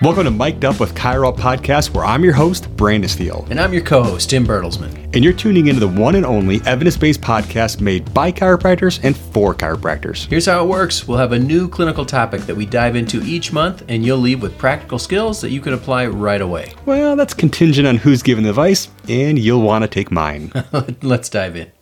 Welcome to Mic'd Up with Chiro Podcast, where I'm your host, Brandon Steele. And I'm your co host, Tim Bertelsman. And you're tuning into the one and only evidence based podcast made by chiropractors and for chiropractors. Here's how it works we'll have a new clinical topic that we dive into each month, and you'll leave with practical skills that you can apply right away. Well, that's contingent on who's giving the advice, and you'll want to take mine. Let's dive in.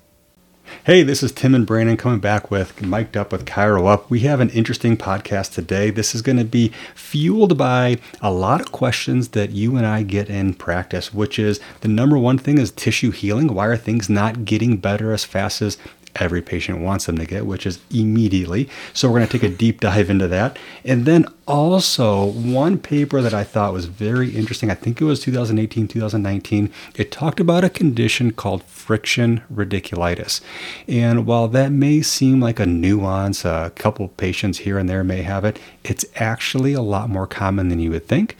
Hey, this is Tim and Brandon coming back with Mic'd Up with ChiroUp. We have an interesting podcast today. This is going to be fueled by a lot of questions that you and I get in practice, which is the number one thing is tissue healing. Why are things not getting better as fast as every patient wants them to get, which is immediately. So we're going to take a deep dive into that. And then also, one paper that I thought was very interesting, I think it was 2018, 2019, it talked about a condition called friction radiculitis. And while that may seem like a nuance, a couple patients here and there may have it, it's actually a lot more common than you would think.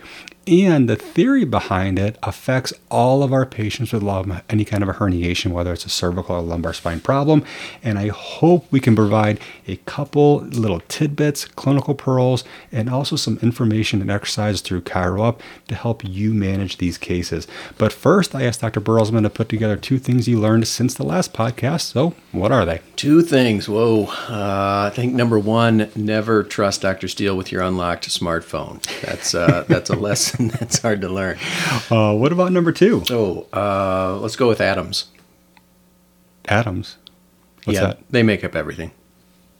And the theory behind it affects all of our patients with any kind of a herniation, whether it's a cervical or lumbar spine problem. And I hope we can provide a couple little tidbits, clinical pearls, and also some information and exercises through ChiroUp to help you manage these cases. But first, I asked Dr. Bertelsman to put together two things he learned since the last podcast. So, what are they? Two things. Whoa. Uh, I think number one, never trust Dr. Steele with your unlocked smartphone. That's uh, that's a lesson That's hard to learn. Uh, what about number two? Oh, uh, let's go with atoms. Atoms. What's yeah, that? they make up everything.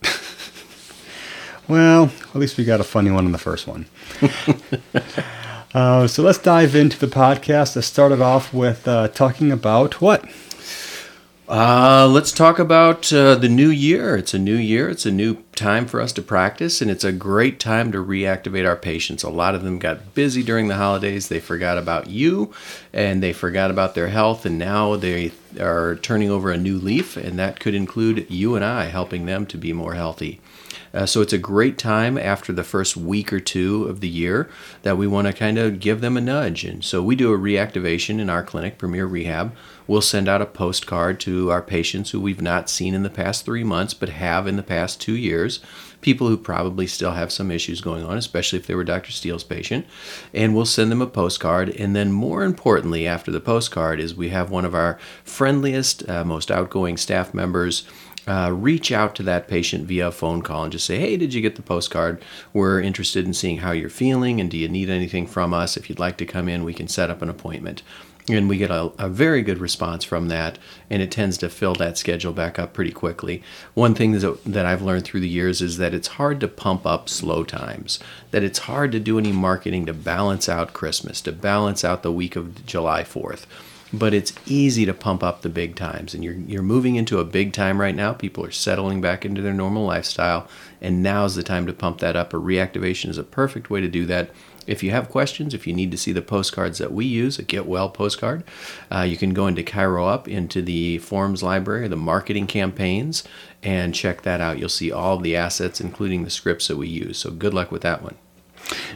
well, at least we got a funny one in the first one. uh, so let's dive into the podcast. I started off with uh, talking about what? Uh, let's talk about uh, the new year. It's a new year. It's a new time for us to practice, and it's a great time to reactivate our patients. A lot of them got busy during the holidays. They forgot about you and they forgot about their health, and now they are turning over a new leaf, and that could include you and I helping them to be more healthy. Uh, so it's a great time after the first week or two of the year that we want to kind of give them a nudge. And so we do a reactivation in our clinic, Premier Rehab. We'll send out a postcard to our patients who we've not seen in the past three months but have in the past two years. People who probably still have some issues going on, especially if they were Dr. Steele's patient. And we'll send them a postcard. And then, more importantly, after the postcard, is we have one of our friendliest, uh, most outgoing staff members uh, reach out to that patient via phone call and just say, hey, did you get the postcard? We're interested in seeing how you're feeling and do you need anything from us? If you'd like to come in, we can set up an appointment. And we get a, a very good response from that, and it tends to fill that schedule back up pretty quickly. One thing that, that I've learned through the years is that it's hard to pump up slow times, that it's hard to do any marketing to balance out Christmas, to balance out the week of July 4th but it's easy to pump up the big times and you're you're moving into a big time right now. People are settling back into their normal lifestyle and now's the time to pump that up. A reactivation is a perfect way to do that if you have questions if you need to see the postcards that we use a get well postcard uh, you can go into ChiroUp into the forms library the marketing campaigns and check that out. You'll see all of the assets including the scripts that we use. So good luck with that one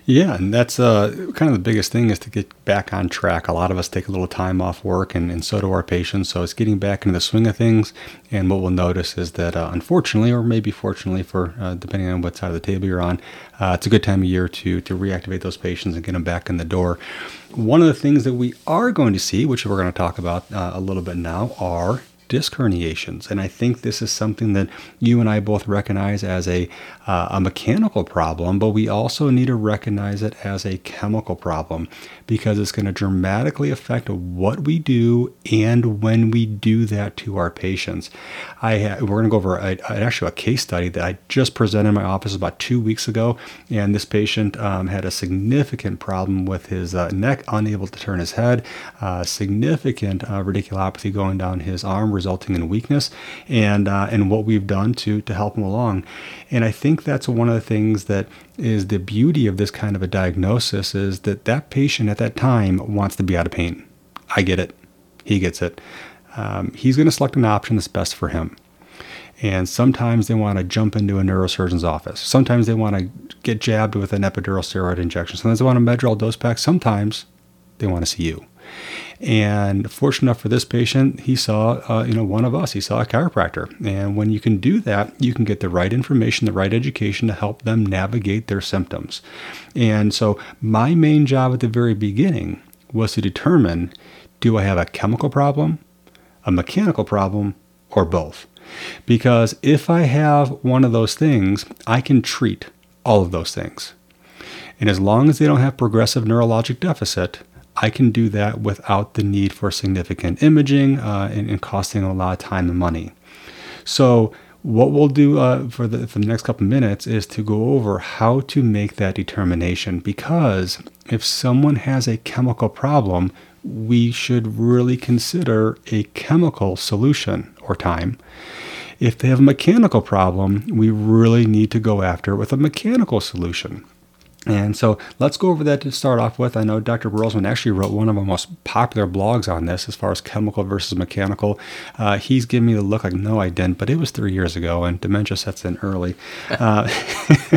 yeah, and that's uh, kind of the biggest thing is to get back on track. A lot of us take a little time off work, and, and so do our patients. So it's getting back into the swing of things. And what we'll notice is that, uh, unfortunately, or maybe fortunately, for uh, depending on what side of the table you're on, uh, it's a good time of year to to reactivate those patients and get them back in the door. One of the things that we are going to see, which we're going to talk about uh, a little bit now, are disc herniations. And I think this is something that you and I both recognize as a, uh, a mechanical problem, but we also need to recognize it as a chemical problem because it's going to dramatically affect what we do and when we do that to our patients. I ha- we're going to go over a, a, actually a case study that I just presented in my office about two weeks ago, and this patient um, had a significant problem with his uh, neck, unable to turn his head, uh, significant uh, radiculopathy going down his arm, resulting in weakness, and uh, and what we've done to to help him along. And I think that's one of the things that is the beauty of this kind of a diagnosis is that that patient at that time wants to be out of pain. I get it. He gets it. Um, he's going to select an option that's best for him. And sometimes they want to jump into a neurosurgeon's office. Sometimes they want to get jabbed with an epidural steroid injection. Sometimes they want a Medrol dose pack. Sometimes they want to see you. And fortunate enough for this patient, he saw, uh, you know, one of us. He saw a chiropractor. And when you can do that, you can get the right information, the right education to help them navigate their symptoms. And so, my main job at the very beginning was to determine do I have a chemical problem, a mechanical problem, or both? Because if I have one of those things, I can treat all of those things. And as long as they don't have progressive neurologic deficit, I can do that without the need for significant imaging uh, and, and, costing a lot of time and money. So, what we'll do uh, for, the, for the next couple minutes is to go over how to make that determination because if someone has a chemical problem, we should really consider a chemical solution or time. If they have a mechanical problem, we really need to go after it with a mechanical solution. And so let's go over that to start off with. I know Dr. Bertelsman actually wrote one of our most popular blogs on this as far as chemical versus mechanical. Uh, he's giving me the look like, no, I didn't, but it was three years ago and dementia sets in early. Uh,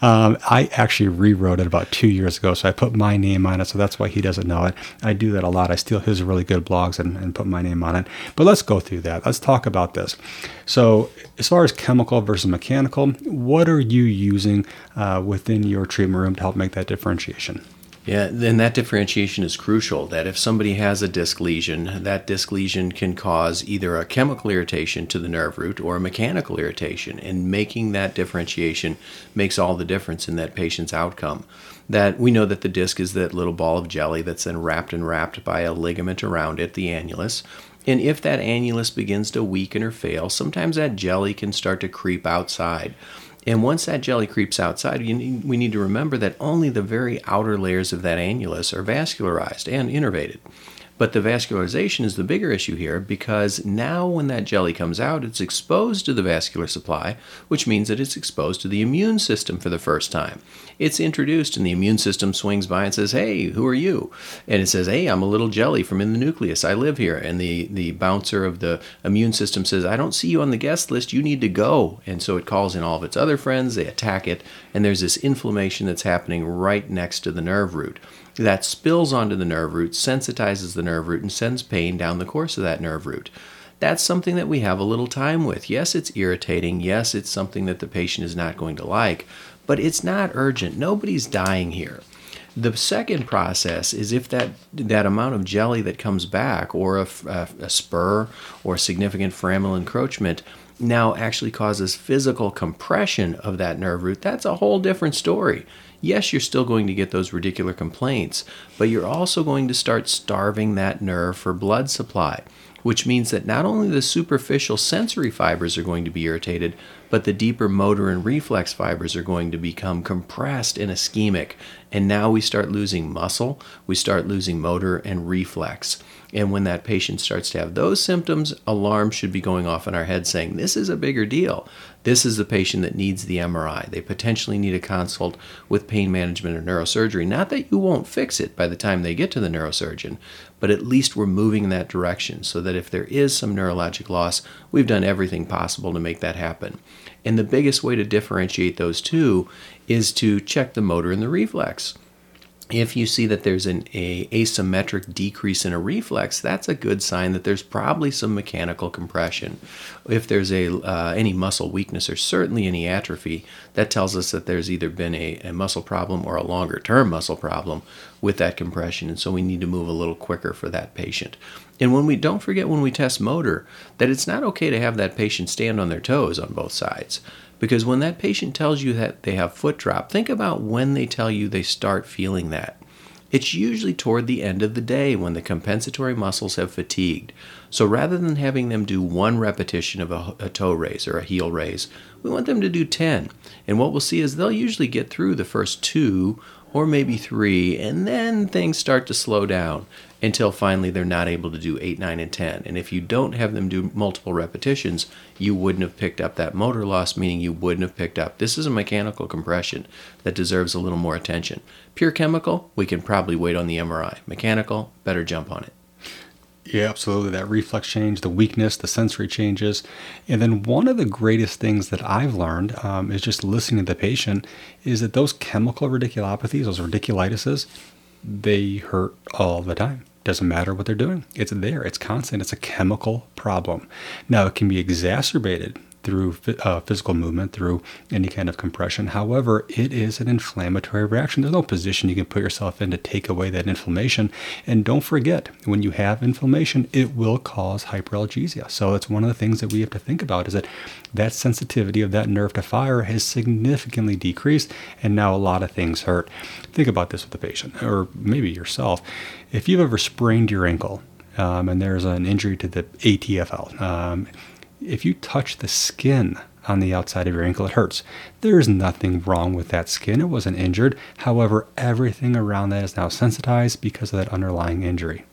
um, I actually rewrote it about two years ago, so I put my name on it, so that's why he doesn't know it. I do that a lot. I steal his really good blogs and, and put my name on it. But let's go through that. Let's talk about this. So, as far as chemical versus mechanical, what are you using uh, within your treatment room to help make that differentiation? Yeah, then that differentiation is crucial. That if somebody has a disc lesion, that disc lesion can cause either a chemical irritation to the nerve root or a mechanical irritation. And making that differentiation makes all the difference in that patient's outcome. That we know that the disc is that little ball of jelly that's then wrapped and wrapped by a ligament around it, the annulus. And if that annulus begins to weaken or fail, sometimes that jelly can start to creep outside. And once that jelly creeps outside, need, we need to remember that only the very outer layers of that annulus are vascularized and innervated. But the vascularization is the bigger issue here because now when that jelly comes out, it's exposed to the vascular supply, which means that it's exposed to the immune system for the first time. It's introduced, and the immune system swings by and says, Hey, who are you? And it says, Hey, I'm a little jelly from in the nucleus. I live here. And the, the bouncer of the immune system says, I don't see you on the guest list. You need to go. And so it calls in all of its other friends, they attack it, and there's this inflammation that's happening right next to the nerve root that spills onto the nerve root, sensitizes the nerve root, and sends pain down the course of that nerve root. That's something that we have a little time with. Yes, it's irritating. Yes, it's something that the patient is not going to like, but it's not urgent. Nobody's dying here. The second process is if that, that amount of jelly that comes back, or a, a, a spur, or significant foraminal encroachment, now actually causes physical compression of that nerve root, that's a whole different story yes, you're still going to get those radicular complaints, but you're also going to start starving that nerve for blood supply, which means that not only the superficial sensory fibers are going to be irritated, but the deeper motor and reflex fibers are going to become compressed and ischemic. And now we start losing muscle, we start losing motor and reflex. And when that patient starts to have those symptoms, alarm should be going off in our head saying, This is a bigger deal. This is the patient that needs the MRI. They potentially need a consult with pain management or neurosurgery. Not that you won't fix it by the time they get to the neurosurgeon, but at least we're moving in that direction so that if there is some neurologic loss, we've done everything possible to make that happen. And the biggest way to differentiate those two is to check the motor and the reflex if you see that there's an asymmetric decrease in a reflex, that's a good sign that there's probably some mechanical compression. If there's a uh, any muscle weakness or certainly any atrophy, that tells us that there's either been a, a muscle problem or a longer term muscle problem with that compression, and so we need to move a little quicker for that patient. And when we don't forget when we test motor that it's not okay to have that patient stand on their toes on both sides. Because when that patient tells you that they have foot drop, think about when they tell you they start feeling that. It's usually toward the end of the day when the compensatory muscles have fatigued. So rather than having them do one repetition of a, a, toe raise or a heel raise, we want them to do 10. And what we'll see is they'll usually get through the first two or maybe three, and then things start to slow down until finally they're not able to do 8, 9, and 10. And if you don't have them do multiple repetitions, you wouldn't have picked up that motor loss, meaning you wouldn't have picked up. This is a mechanical compression that deserves a little more attention. Pure chemical, we can probably wait on the MRI. Mechanical, better jump on it. Yeah, absolutely. That reflex change, the weakness, the sensory changes. And then one of the greatest things that I've learned um, is just listening to the patient is that those chemical radiculopathies, those radiculitises, they hurt all the time. Doesn't matter what they're doing. It's there. It's constant. It's a chemical problem. Now, it can be exacerbated through uh, physical movement, through any kind of compression. However, it is an inflammatory reaction. There's no position you can put yourself in to take away that inflammation. And don't forget, when you have inflammation, it will cause hyperalgesia. So it's one of the things that we have to think about is that that sensitivity of that nerve to fire has significantly decreased, and now a lot of things hurt. Think about this with the patient, or maybe yourself. If you've ever sprained your ankle, um, and there's an injury to the ATFL. Um, if you touch the skin on the outside of your ankle, it hurts. There's nothing wrong with that skin. It wasn't injured. However, everything around that is now sensitized because of that underlying injury.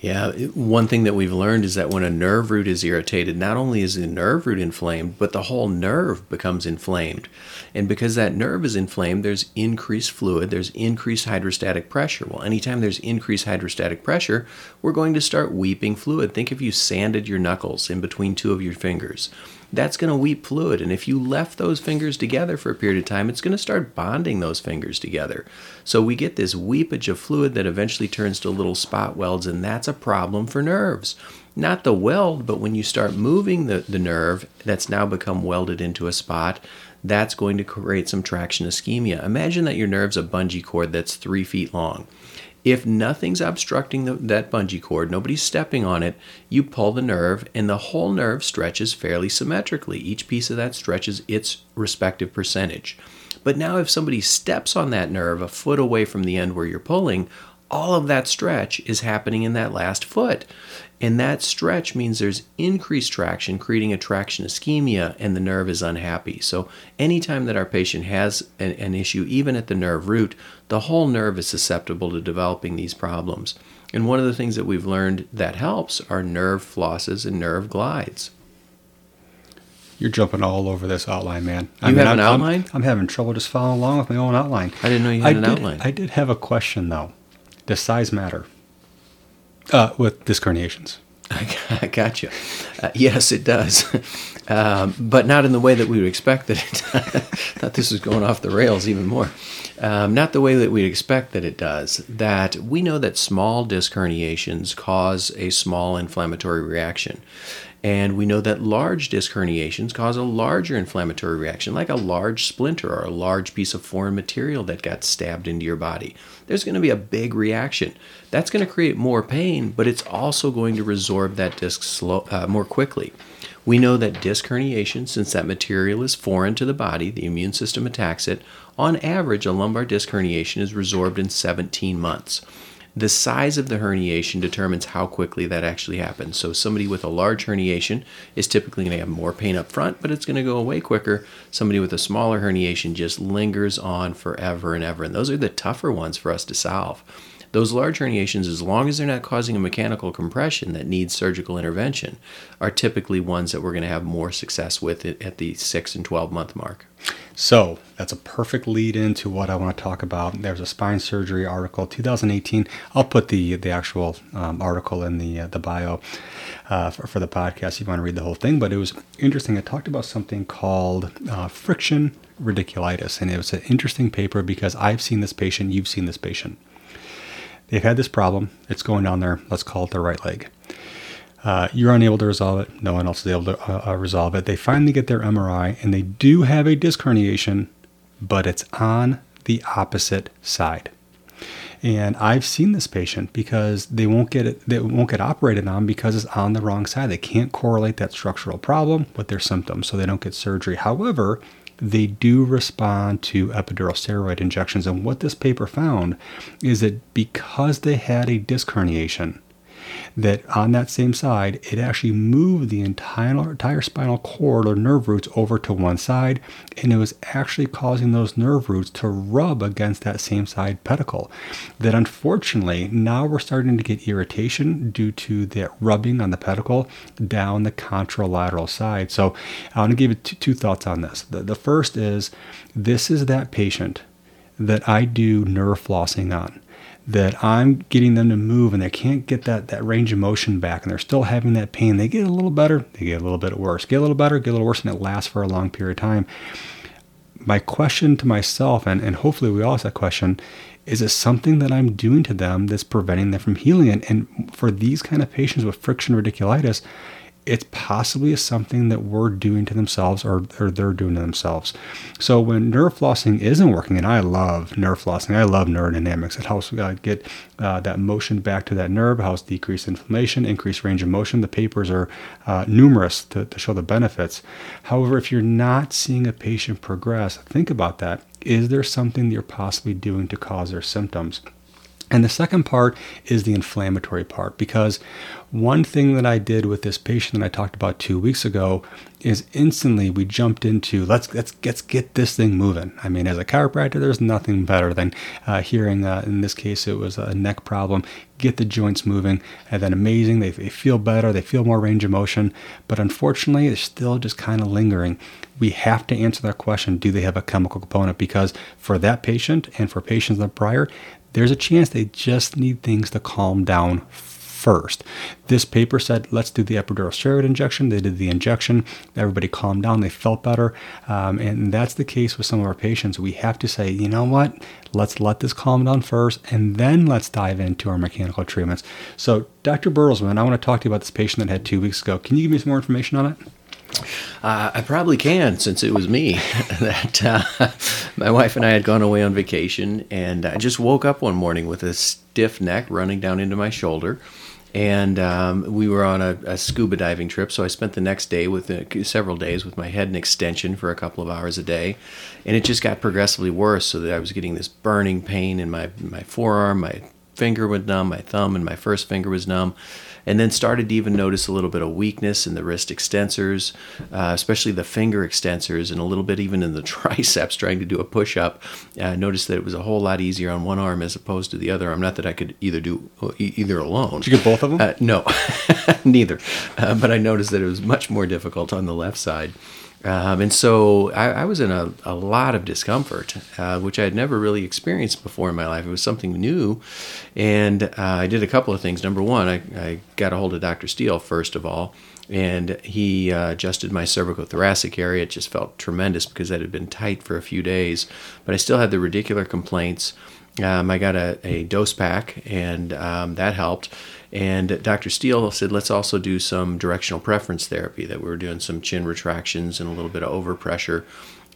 Yeah, one thing that we've learned is that when a nerve root is irritated, not only is the nerve root inflamed, but the whole nerve becomes inflamed. And because that nerve is inflamed, there's increased fluid, there's increased hydrostatic pressure. Well, anytime there's increased hydrostatic pressure, we're going to start weeping fluid. Think if you sanded your knuckles in between two of your fingers that's going to weep fluid. And if you left those fingers together for a period of time, it's going to start bonding those fingers together. So we get this weepage of fluid that eventually turns to little spot welds, and that's a problem for nerves. Not the weld, but when you start moving the, the nerve that's now become welded into a spot, that's going to create some traction ischemia. Imagine that your nerve's a bungee cord that's three feet long. If nothing's obstructing the, that bungee cord, nobody's stepping on it, you pull the nerve and the whole nerve stretches fairly symmetrically. Each piece of that stretches its respective percentage. But now, if somebody steps on that nerve a foot away from the end where you're pulling, all of that stretch is happening in that last foot. And that stretch means there's increased traction, creating a traction ischemia, and the nerve is unhappy. So, anytime that our patient has an, an, issue, even at the nerve root, the whole nerve is susceptible to developing these problems. And one of the things that we've learned that helps are nerve flosses and nerve glides. You're jumping all over this outline, man. You I mean, have I'm, an outline? I'm, I'm, having trouble just following along with my own outline. I didn't know you had I an did, outline. I did have a question, though. Does size matter? Uh, with disc herniations. I got you. Uh, yes, it does, um, but not in the way that we would expect that it. thought this was going off the rails even more. Um, not the way that we'd expect that it does. That we know that small disc herniations cause a small inflammatory reaction, and we know that large disc herniations cause a larger inflammatory reaction, like a large splinter or a large piece of foreign material that got stabbed into your body. There's going to be a big reaction. That's going to create more pain, but it's also going to resorb that disc slow, uh, more quickly. We know that disc herniation, since that material is foreign to the body, the immune system attacks it. On average, a lumbar disc herniation is resorbed in 17 months. The size of the herniation determines how quickly that actually happens. So, somebody with a large herniation is typically going to have more pain up front, but it's going to go away quicker. Somebody with a smaller herniation just lingers on forever and ever. And those are the tougher ones for us to solve. Those large herniations, as long as they're not causing a mechanical compression that needs surgical intervention, are typically ones that we're going to have more success with at the 6 and 12 month mark. So that's a perfect lead into what I want to talk about. There's a spine surgery article, 2018. I'll put the the actual um, article in the uh, the bio uh, for, for, the podcast. If you want to read the whole thing, but it was interesting. It talked about something called uh, friction radiculitis, and it was an interesting paper because I've seen this patient, you've seen this patient. They've had this problem. It's going down there. Let's call it the right leg. Uh, you're unable to resolve it. No one else is able to uh, uh resolve it. They finally get their MRI and they do have a disc herniation, but it's on the opposite side. And I've seen this patient because they won't get it, they won't get operated on because it's on the wrong side. They can't correlate that structural problem with their symptoms, so they don't get surgery. However, they do respond to epidural steroid injections. And what this paper found is that because they had a disc herniation, that on that same side, it actually moved the entire, entire spinal cord or nerve roots over to one side, and it was actually causing those nerve roots to rub against that same side pedicle. That unfortunately, now we're starting to get irritation due to that rubbing on the pedicle down the contralateral side. So I want to give you two, thoughts on this. The, the first is this is that patient that I do nerve flossing on that I'm getting them to move and they can't get that, that range of motion back and they're still having that pain. They get a little better, they get a little bit worse, get a little better, get a little worse, and it lasts for a long period of time. my question to myself, and, and hopefully we all ask that question, is it something that I'm doing to them that's preventing them from healing? And, and for these kind of patients with friction radiculitis, it's possibly something that we're doing to themselves or, or they're doing to themselves. So when nerve flossing isn't working, and I love nerve flossing, I love neurodynamics. It helps uh, get uh, that motion back to that nerve, helps decrease inflammation, increase range of motion. The papers are uh, numerous to, to show the benefits. However, if you're not seeing a patient progress, think about that. Is there something that you're possibly doing to cause their symptoms? And the second part is the inflammatory part because one thing that I did with this patient that I talked about two weeks ago is instantly we jumped into let's let's let's get this thing moving. I mean, as a chiropractor, there's nothing better than uh, hearing. Uh, in this case, it was a neck problem. Get the joints moving, and then amazing. They, they feel better. They feel more range of motion. But unfortunately, it's still just kind of lingering. We have to answer that question: Do they have a chemical component? Because for that patient and for patients that prior, there's a chance they just need things to calm down first. This paper said, let's do the epidural steroid injection. They did the injection. Everybody calmed down. They felt better. Um, and that's the case with some of our patients. We have to say, you know what? Let's let this calm down first, and then let's dive into our mechanical treatments. So, Dr. Bertelsman, I want to talk to you about this patient that had two weeks ago. Can you give me some more information on it? Uh, I probably can, since it was me that uh, my wife and I had gone away on vacation, and I just woke up one morning with a stiff neck running down into my shoulder. And um, we were on a, a, scuba diving trip, so I spent the next day with uh, several days with my head in extension for a couple of hours a day, and it just got progressively worse. So that I was getting this burning pain in my my forearm, my finger was numb, my thumb and my first finger was numb and then started to even notice a little bit of weakness in the wrist extensors, uh, especially the finger extensors, and a little bit even in the triceps trying to do a push up. I uh, noticed that it was a whole lot easier on one arm as opposed to the other arm. Not that I could either do either alone. Did you get both of them? Uh, no, neither. Uh, but I noticed that it was much more difficult on the left side. Um, and so I, I, was in a, a lot of discomfort, uh, which I had never really experienced before in my life. It was something new. And uh, I did a couple of things. Number one, I, I, got a hold of Dr. Steele, first of all, and he uh, adjusted my cervicothoracic area. It just felt tremendous because that had been tight for a few days. But I still had the radicular complaints. Um, I got a, a, dose pack, and um, that helped. And Dr. Steele said, let's also do some directional preference therapy, that we were doing some chin retractions and a little bit of overpressure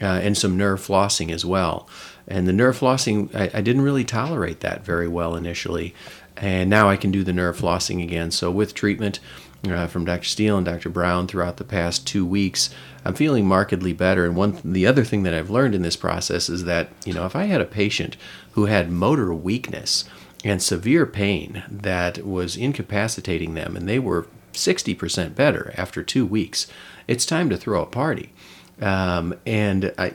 uh, and some nerve flossing as well. And the nerve flossing, I, I, didn't really tolerate that very well initially. And now I can do the nerve flossing again. So with treatment, uh, from Dr. Steele and Dr. Brown throughout the past two weeks, I'm feeling markedly better. And one, the other thing that I've learned in this process is that you know if I had a patient who had motor weakness, and severe pain that was incapacitating them, and they were 60% better after two weeks. It's time to throw a party. Um, and I,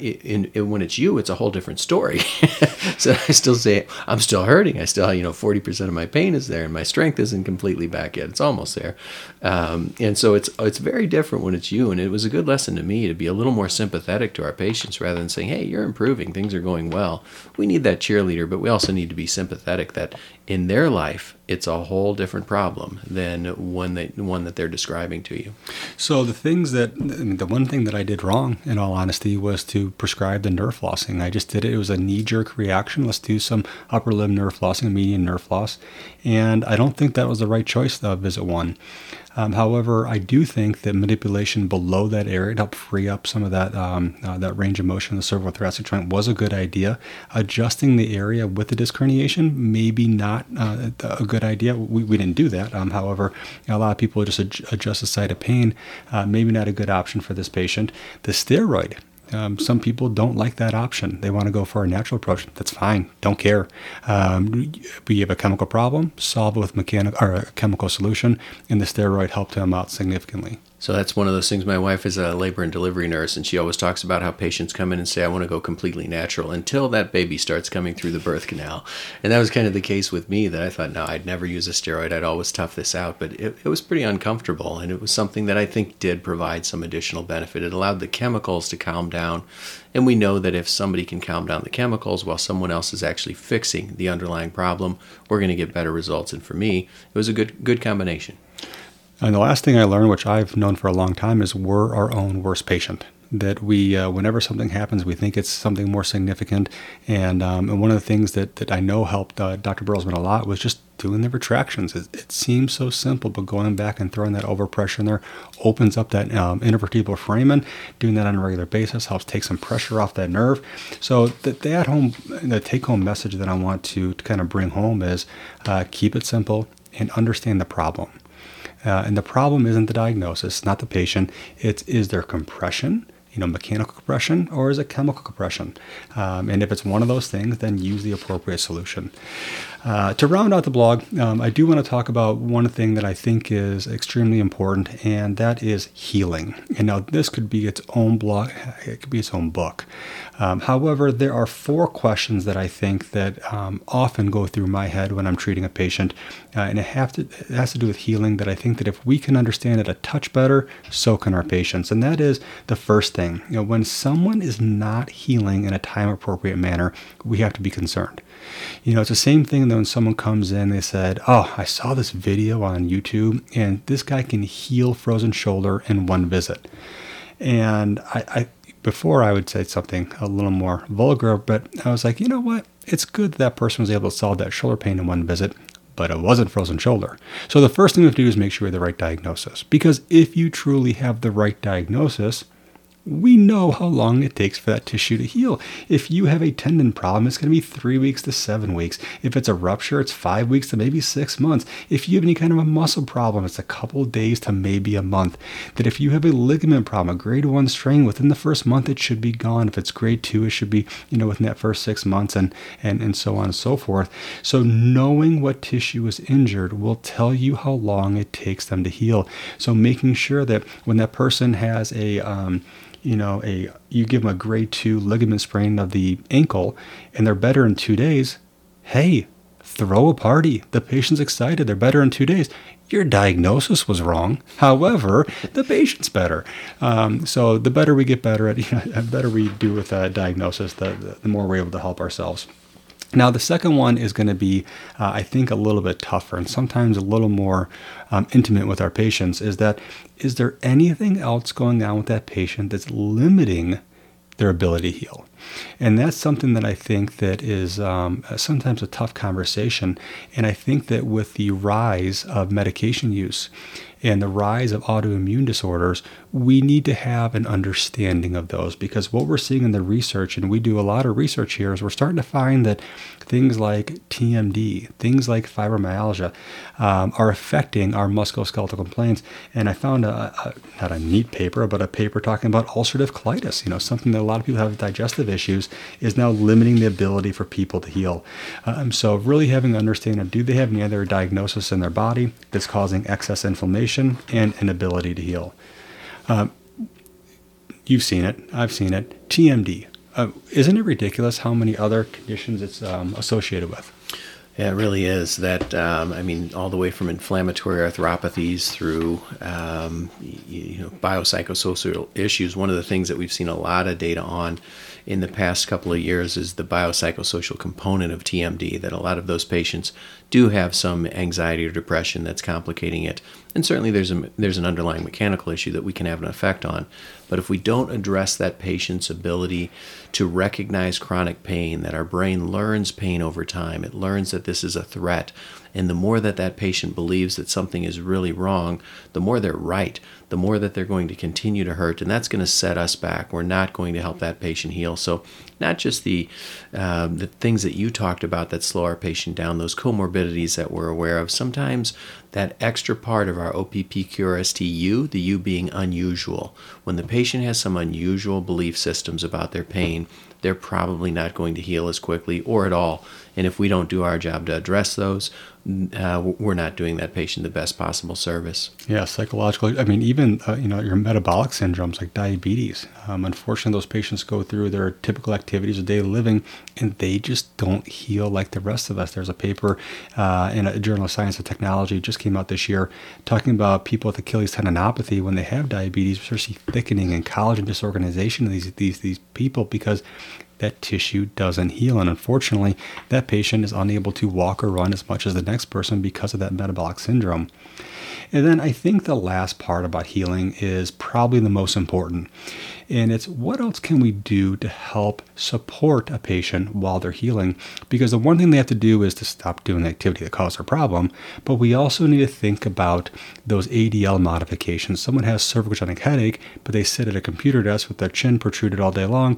when it's you, it's a whole different story. so I still say I'm still hurting. I still, you know, 40% of my pain is there, and my strength isn't completely back yet. It's almost there. Um, and so it's it's very different when it's you. And it was a good lesson to me to be a little more sympathetic to our patients rather than saying, "Hey, you're improving. Things are going well." We need that cheerleader, but we also need to be sympathetic that in their life it's a whole different problem than one that one that they're describing to you. So the things that the one thing that I did wrong, in all honesty, was to prescribe the nerve flossing. I just did it. It was a knee jerk reaction. Let's do some upper limb nerve flossing, a median nerve floss, and I don't think that was the right choice. Of visit one. Um, however, I do think that manipulation below that area to help free up some of that um, uh, that range of motion in the cervicothoracic joint was a good idea. Adjusting the area with the disc herniation, maybe not uh, a good idea. We, we didn't do that. Um, however, a lot of people just adjust the site of pain. Uh, maybe not a good option for this patient. The steroid um, some people don't like that option. They want to go for a natural approach. That's fine. Don't care. Um, have a chemical problem, solve it with mechanical or a chemical solution, and the steroid helped him out significantly. So that's one of those things. My wife is a labor and delivery nurse, and she always talks about how patients come in and say, I want to go completely natural until that baby starts coming through the birth canal. And that was kind of the case with me that I thought, no, I'd never use a steroid. I'd always tough this out. But it, it was pretty uncomfortable, and it was something that I think did provide some additional benefit. It allowed the chemicals to calm down. And we know that if somebody can calm down the chemicals while someone else is actually fixing the underlying problem, we're going to get better results. And for me, it was a good, good combination. And the last thing I learned, which I've known for a long time, is we're our own worst patient. that we, uh, whenever something happens, we think it's something more significant. And, um, and one of the things that, that I know helped uh, Dr. Bertelsman a lot was just doing the retractions. It, it, seems so simple, but going back and throwing that overpressure in there opens up that um, intervertebral foramen. Doing that on a regular basis helps take some pressure off that nerve. So the, the at-home, the take-home message that I want to, to kind of bring home is uh, keep it simple and understand the problem. Uh, and the problem isn't the diagnosis, not the patient. It's is there compression? you know, mechanical compression or is it chemical compression? Um, and if it's one of those things, then use the appropriate solution. Uh, to round out the blog, um, I do want to talk about one thing that I think is extremely important, and that is healing. And now this could be its own blog, it could be its own book. Um, however, there are four questions that I think that um, often go through my head when I'm treating a patient, uh, and it, have to, it has to do with healing. That I think that if we can understand it a touch better, so can our patients. And that is the first thing. You know, when someone is not healing in a time appropriate manner, we have to be concerned. You know, it's the same thing though when someone comes in, they said, Oh, I saw this video on YouTube, and this guy can heal frozen shoulder in one visit. And I, I before I would say something a little more vulgar, but I was like, you know what? It's good that, that person was able to solve that shoulder pain in one visit, but it wasn't frozen shoulder. So the first thing we have to do is make sure we have the right diagnosis. Because if you truly have the right diagnosis, we know how long it takes for that tissue to heal. If you have a tendon problem, it's going to be three weeks to seven weeks. If it's a rupture, it's five weeks to maybe six months. If you have any kind of a muscle problem, it's a couple days to maybe a month. That if you have a ligament problem, a grade one strain, within the first month, it should be gone. If it's grade two, it should be, you know, within that first six months and, and, and so on and so forth. So knowing what tissue is injured will tell you how long it takes them to heal. So making sure that when that person has a, um, you know, a you give them a grade two ligament sprain of the ankle and they're better in two days, hey, throw a party. The patient's excited. They're better in two days. Your diagnosis was wrong. However, the patient's better. Um, so the better we get better at, you know, the better we do with a diagnosis, the, the more we're able to help ourselves. Now, the second one is going to be, uh, I think, a little bit tougher and sometimes a little more um, intimate with our patients. Is that is there anything else going on with that patient that's limiting their ability to heal? And that's something that I think that is um, sometimes a tough conversation. And I think that with the rise of medication use and the rise of autoimmune disorders, we need to have an understanding of those because what we're seeing in the research, and we do a lot of research here, is we're starting to find that things like TMD, things like fibromyalgia, um, are affecting our musculoskeletal complaints. And I found a, a, not a neat paper, but a paper talking about ulcerative colitis. You know, something that a lot of people have digestive issues is now limiting the ability for people to heal. Um, so really having an understanding of do they have any other diagnosis in their body that's causing excess inflammation and inability to heal. Um, you've seen it. I've seen it. TMD. Uh, isn't it ridiculous how many other conditions it's um, associated with? Yeah, it really is. That um, I mean, all the way from inflammatory arthropathies through um, you know biopsychosocial issues. One of the things that we've seen a lot of data on in the past couple of years is the biopsychosocial component of TMD. That a lot of those patients do have some anxiety or depression that's complicating it, and certainly there's a there's an underlying mechanical issue that we can have an effect on. But if we don't address that patient's ability to recognize chronic pain, that our brain learns pain over time, it learns that this is a threat, and the more that that patient believes that something is really wrong, the more they're right, the more that they're going to continue to hurt, and that's going to set us back. We're not going to help that patient heal. So, not just the um, the things that you talked about that slow our patient down, those comorbidities that we're aware of. Sometimes that extra part of our OPPQRSTU, the U being unusual. When the patient has some unusual belief systems about their pain, they're probably not going to heal as quickly or at all. And if we don't do our job to address those, uh, we're not doing that patient the best possible service. Yeah, psychologically. I mean, even uh, you know your metabolic syndromes like diabetes. Um, unfortunately, those patients go through their typical activities of daily living, and they just don't heal like the rest of us. There's a paper uh, in a Journal of Science and Technology just came out this year talking about people with Achilles tendinopathy when they have diabetes, especially thickening and collagen disorganization of these these these people because that tissue doesn't heal. And unfortunately, that patient is unable to walk or run as much as the next person because of that metabolic syndrome. And then I think the last part about healing is probably the most important. And it's what else can we do to help support a patient while they're healing? Because the one thing they have to do is to stop doing the activity that caused their problem, but we also need to think about those ADL modifications. Someone has cervical cervicogenic headache, but they sit at a computer desk with their chin protruded all day long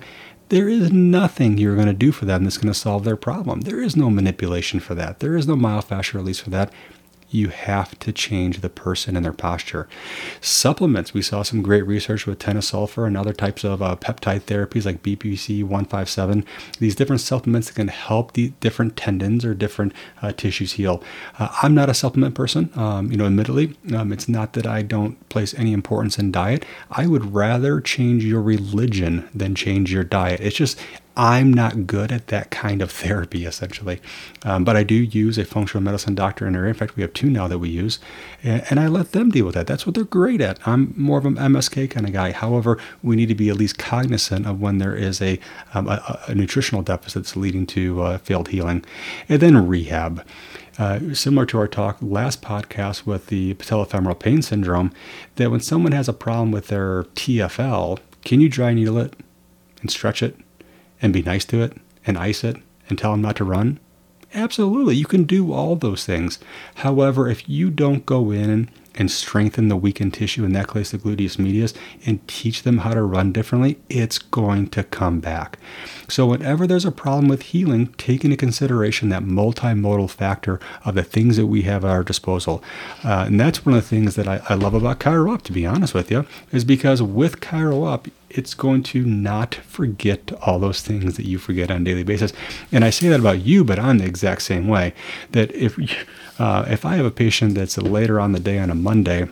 there is nothing you're going to do for them that's going to solve their problem. There is no manipulation for that. There is no myofascial release for that you have to change the person and their posture. Supplements, we saw some great research with tennosulfur and other types of uh, peptide therapies like BPC 157. These different supplements that can help the different tendons or different uh, tissues heal. Uh, I'm not a supplement person, um, you know, admittedly. Um, it's not that I don't place any importance in diet. I would rather change your religion than change your diet. It's just, I'm not good at that kind of therapy, essentially. Um, but I do use a functional medicine doctor in area. In fact, we have two now that we use, and, and, I let them deal with that. That's what they're great at. I'm more of an MSK kind of guy. However, we need to be at least cognizant of when there is a, um, a, a, nutritional deficit that's leading to uh, failed healing. And then rehab. Uh, similar to our talk last podcast with the patellofemoral pain syndrome, that when someone has a problem with their TFL, can you dry needle it and stretch it? And be nice to it and ice it and tell them not to run? Absolutely, you can do all those things. However, if you don't go in and strengthen the weakened tissue in that place, the gluteus medius, and teach them how to run differently, it's going to come back. So, whenever there's a problem with healing, take into consideration that multimodal factor of the things that we have at our disposal. Uh, and that's one of the things that I, I love about ChiroUp, to be honest with you, is because with ChiroUp, it's going to not forget all those things that you forget on a daily basis. And I say that about you, but I'm the exact same way. That if uh, if I have a patient that's later on the day on a Monday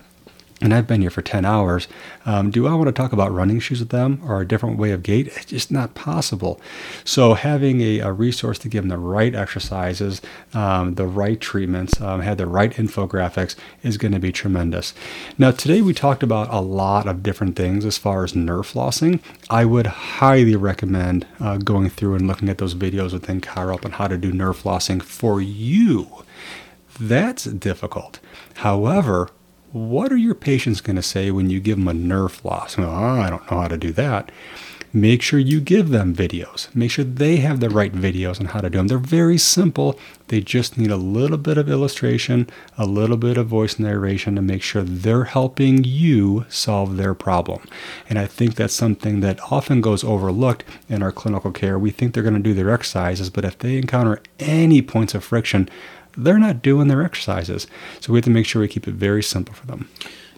and I've been here for 10 hours, um, do I want to talk about running shoes with them or a different way of gait? It's just not possible. So, having a, a resource to give them the right exercises, um, the right treatments, um, have the right infographics is going to be tremendous. Now, today we talked about a lot of different things as far as nerve flossing. I would highly recommend uh, going through and looking at those videos within ChiroUp on how to do nerve flossing for you. That's difficult. However, what are your patients going to say when you give them a nerve? Well, oh, I don't know how to do that. Make sure you give them videos. Make sure they have the right videos on how to do them. They're very simple. They just need a little bit of illustration, a little bit of voice narration to make sure they're helping you solve their problem. And I think that's something that often goes overlooked in our clinical care. We think they're going to do their exercises, but if they encounter any points of friction, they're not doing their exercises. So we have to make sure we keep it very simple for them.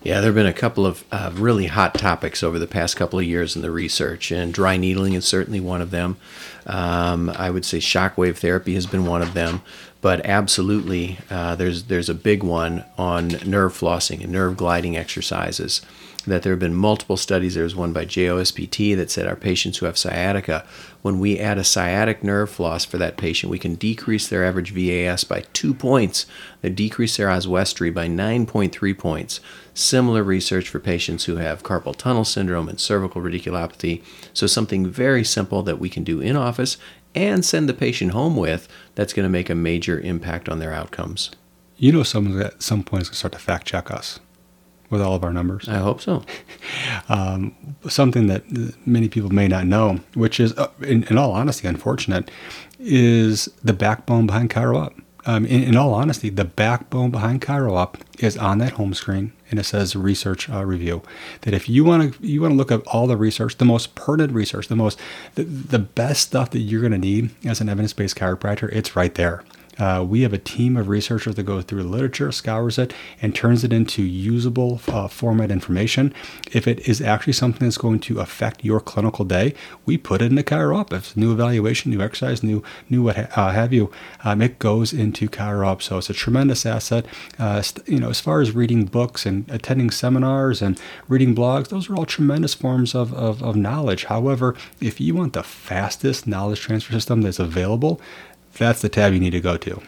Yeah, there have been a couple of uh, really hot topics over the past couple of years in the research, and dry needling is certainly one of them. Um, I would say shockwave therapy has been one of them, but absolutely, uh, there's there's a big one on nerve flossing and nerve gliding exercises that there have been multiple studies. There's one by JOSPT that said our patients who have sciatica, when we add a sciatic nerve floss for that patient, we can decrease their average VAS by two points, they decrease their Oswestry by 9.3 points. Similar research for patients who have carpal tunnel syndrome and cervical radiculopathy. So, something very simple that we can do in office and send the patient home with that's going to make a major impact on their outcomes. You know, someone at some point is going to start to fact check us with all of our numbers. I hope so. um, something that many people may not know, which is, uh, in, in, all honesty, unfortunate, is the backbone behind ChiroUp. Um, in, in, all honesty, the backbone behind ChiroUp is on that home screen, and it says research uh, review. That if you want to, you want to look at all the research, the most pertinent research, the most, the, the best stuff that you're going to need as an evidence-based chiropractor, it's right there. Uh, we have a team of researchers that goes through the literature, scours it, and turns it into usable uh, format information. If it is actually something that's going to affect your clinical day, we put it in the ChiroUp. If it's new evaluation, new exercise, new new what ha- uh, have you, um, it goes into ChiroUp. So it's a tremendous asset. Uh, st- you know, as far as reading books and attending seminars and reading blogs, those are all tremendous forms of, of, of knowledge. However, if you want the fastest knowledge transfer system that's available, that's the tab you need to go to.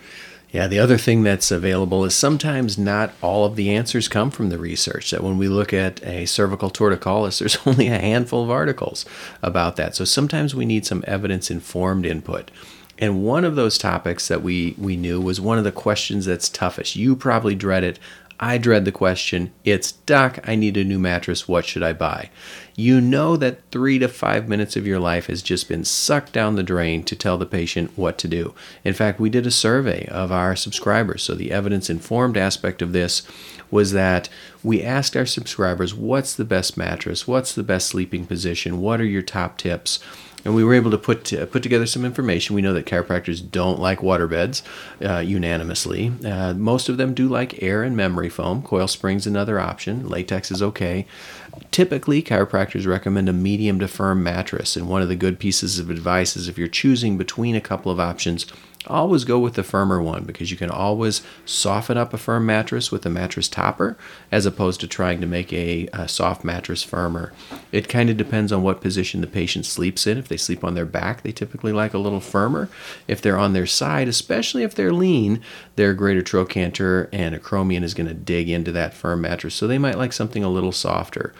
Yeah, the other thing that's available is sometimes not all of the answers come from the research. That when we look at a cervical torticollis, there's only a handful of articles about that. So sometimes we need some evidence informed input. And one of those topics that we, we knew was one of the questions that's toughest. You probably dread it. I dread the question, it's Doc, I need a new mattress, what should I buy? You know that three to five minutes of your life has just been sucked down the drain to tell the patient what to do. In fact, we did a survey of our subscribers, so the evidence informed aspect of this was that we asked our subscribers, what's the best mattress? What's the best sleeping position? What are your top tips? And we were able to put to, put together some information. We know that chiropractors don't like waterbeds uh, unanimously. Uh, most of them do like air and memory foam. Coil spring's another option. Latex is okay. Typically, chiropractors recommend a medium to firm mattress, and one of the good pieces of advice is if you're choosing between a couple of options always go with the firmer one because you can always soften up a firm mattress with a mattress topper as opposed to trying to make a, a soft mattress firmer. It kind of depends on what position the patient sleeps in. If they sleep on their back, they typically like a little firmer. If they're on their side, especially if they're lean, their greater trochanter and acromion is going to dig into that firm mattress. So they might like something a little softer.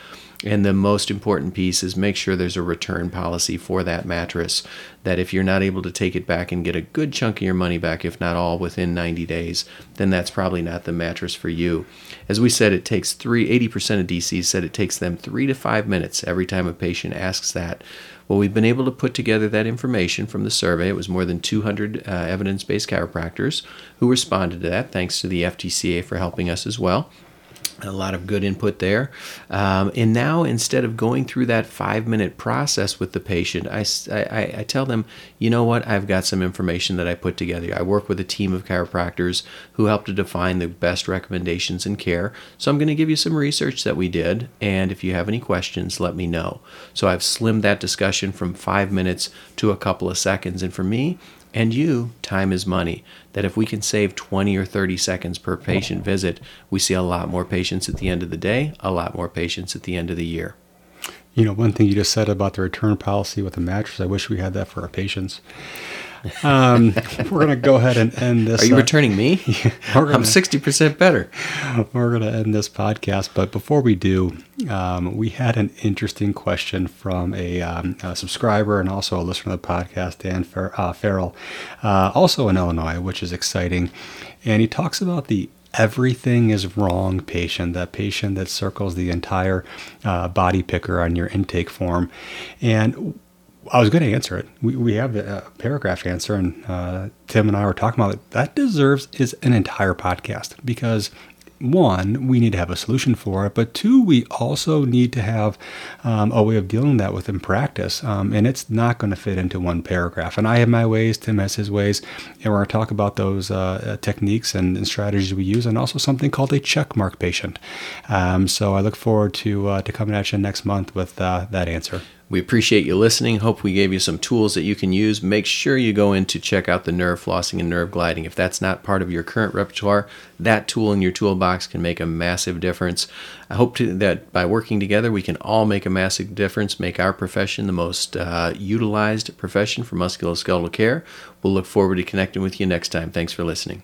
And the most important piece is make sure there's a return policy for that mattress. That if you're not able to take it back and get a good chunk of your money back, if not all within 90 days, then that's probably not the mattress for you. As we said, it takes three, 80% of DCs said it takes them three to five minutes every time a patient asks that. Well, we've been able to put together that information from the survey. It was more than 200 uh, evidence based chiropractors who responded to that, thanks to the FTCA for helping us as well a lot of good input there. Um, and now, instead of going through that five minute process with the patient, I, I, I, tell them, you know what, I've got some information that I put together. I work with a team of chiropractors who help to define the best recommendations in care. So I'm going to give you some research that we did. And if you have any questions, let me know. So I've slimmed that discussion from five minutes to a couple of seconds. And for me, and you, time is money. That if we can save 20 or 30 seconds per patient visit, we see a lot more patients at the end of the day, a lot more patients at the end of the year. You know, one thing you just said about the return policy with the mattress, I wish we had that for our patients. Um, we're going to go ahead and end this. Are you uh, returning me? Yeah, gonna, I'm 60% better. We're going to end this podcast. But before we do, um, we had an interesting question from a, um, a, subscriber and also a listener to the podcast, Dan Fer- uh, Farrell, uh, also in Illinois, which is exciting. And he talks about the everything is wrong patient, that patient that circles the entire uh, body picker on your intake form. And I was going to answer it. We, we have a paragraph answer, and uh, Tim and I were talking about it. That deserves is an entire podcast because one, we need to have a solution for it, but two, we also need to have um, a way of dealing that with within practice. Um, and it's not going to fit into one paragraph. And I have my ways, Tim has his ways, and we're going to talk about those uh, techniques and, and, strategies we use, and also something called a check mark patient. Um, so I look forward to uh, to coming at you next month with uh, that answer. We appreciate you listening. Hope we gave you some tools that you can use. Make sure you go in to check out the nerve flossing and nerve gliding. If that's not part of your current repertoire, that tool in your toolbox can make a massive difference. I hope to, that by working together, we can all make a massive difference, make our profession the most uh, utilized profession for musculoskeletal care. We'll look forward to connecting with you next time. Thanks for listening.